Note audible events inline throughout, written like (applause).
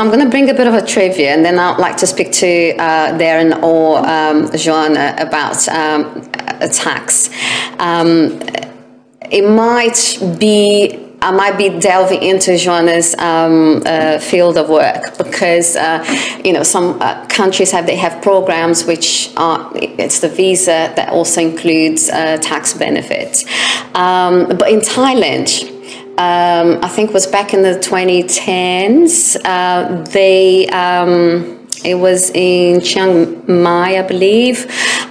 so I'm going to bring a bit of a trivia, and then I'd like to speak to uh, Derren or um, Joanna about um, tax. Um, it might be I might be delving into Joanna's um, uh, field of work because uh, you know some uh, countries have they have programs which are it's the visa that also includes uh, tax benefits, um, but in Thailand. Um, I think was back in the 2010s. Uh, they um, it was in Chiang Mai, I believe,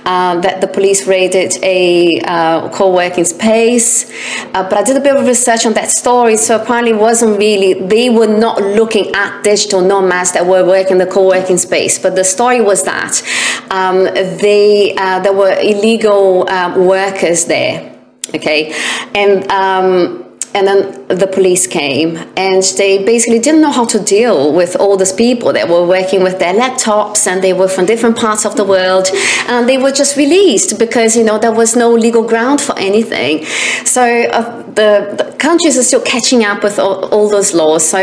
uh, that the police raided a uh, co-working space. Uh, but I did a bit of research on that story, so apparently it wasn't really, they were not looking at digital nomads that were working the co-working space. But the story was that um, they, uh, there were illegal um, workers there, okay? And um, and then the police came and they basically didn't know how to deal with all these people that were working with their laptops and they were from different parts of the world. And they were just released because you know there was no legal ground for anything. So uh, the, the, countries are still catching up with all, all those laws. So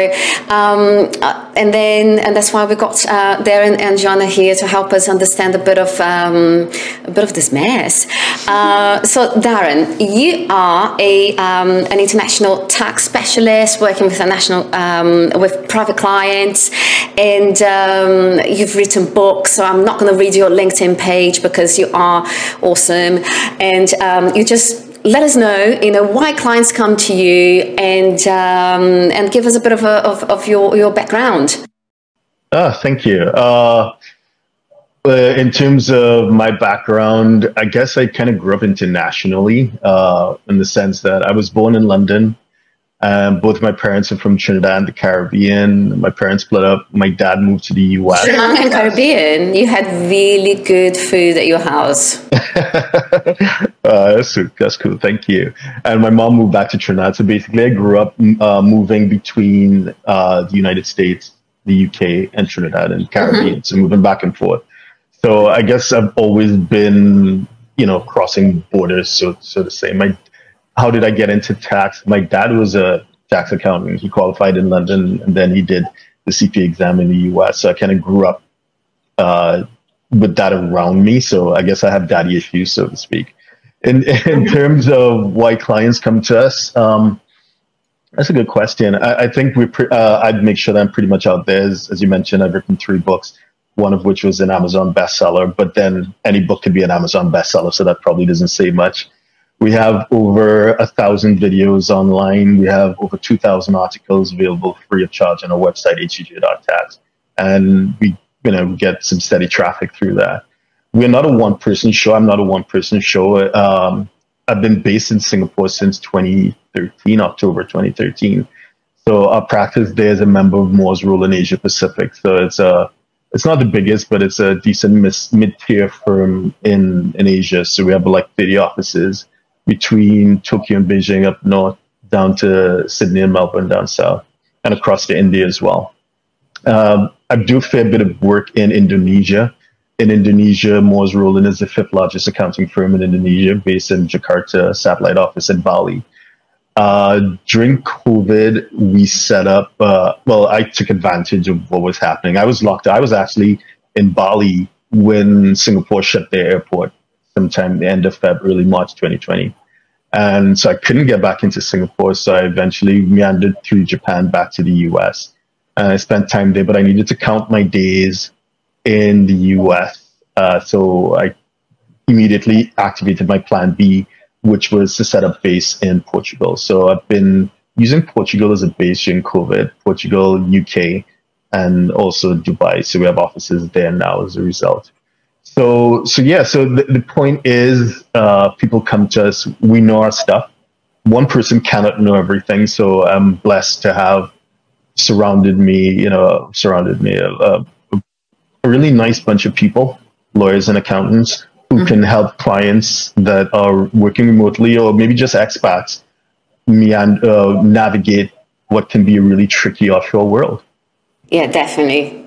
um, uh, and then and that's why we got uh, Derren and Joanna here to help us understand a bit of um, a bit of this mess. Uh, so Derren you are a um, an international tax specialist working with a national um, with private clients, and um, you've written books. So I'm not going to read your LinkedIn page because you are awesome, and um, you just let us know, you know, why clients come to you, and um, and give us a bit of a, of, of your your background. Oh, thank you. Uh, uh, in terms of my background, I guess I kind of grew up internationally uh, in the sense that I was born in London. Um, both my parents are from Trinidad and the Caribbean. My parents split up. My dad moved to the US. Sri Lankan Caribbean. You had really good food at your house. (laughs) uh, that's, that's cool. Thank you. And my mom moved back to Trinidad. So basically, I grew up uh, moving between uh, the United States, the UK, and Trinidad and Caribbean. Mm-hmm. So moving back and forth. So I guess I've always been, you know, crossing borders, so so to say. My how did I get into tax? My dad was a tax accountant. He qualified in London, and then he did the CPA exam in the U.S. So I kind of grew up uh, with that around me. So I guess I have daddy issues, so to speak. In in terms of why clients come to us, um, that's a good question. I, I think we pre- uh, I'd make sure that I'm pretty much out there. As, as you mentioned, I've written three books one of which was an Amazon bestseller, but then any book could be an Amazon bestseller, so that probably doesn't say much. We have over a thousand videos online. We have over 2,000 articles available free of charge on our website, htj.tax. And we, you know, get some steady traffic through that. We're not a one person show. I'm not a one person show. Um, I've been based in Singapore since 2013, October 2013. So our practice there is a member of Moores Rowland in Asia Pacific. So it's a, it's not the biggest, but it's a decent mid tier firm in, in Asia. So we have like 30 offices between Tokyo and Beijing up north, down to Sydney and Melbourne down south, and across to India as well. Um, I do a fair bit of work in Indonesia. In Indonesia, Moores Rowland is the fifth largest accounting firm in Indonesia, based in Jakarta, satellite office in Bali. Uh, during COVID, we set up, uh, well, I took advantage of what was happening. I was locked. I was actually in Bali when Singapore shut their airport sometime the end of Feb, early March 2020. And so I couldn't get back into Singapore. So I eventually meandered through Japan back to the US. And I spent time there, but I needed to count my days in the US. Uh, so I immediately activated my plan B which was to set up base in Portugal. So I've been using Portugal as a base during COVID, Portugal, UK, and also Dubai. So we have offices there now as a result. So, so yeah, so the, the point is, uh, people come to us, we know our stuff. One person cannot know everything. So I'm blessed to have surrounded me, you know, surrounded me, a, a really nice bunch of people, lawyers and accountants who mm-hmm. can help clients that are working remotely or maybe just expats me and uh, navigate what can be a really tricky offshore world. Yeah, definitely.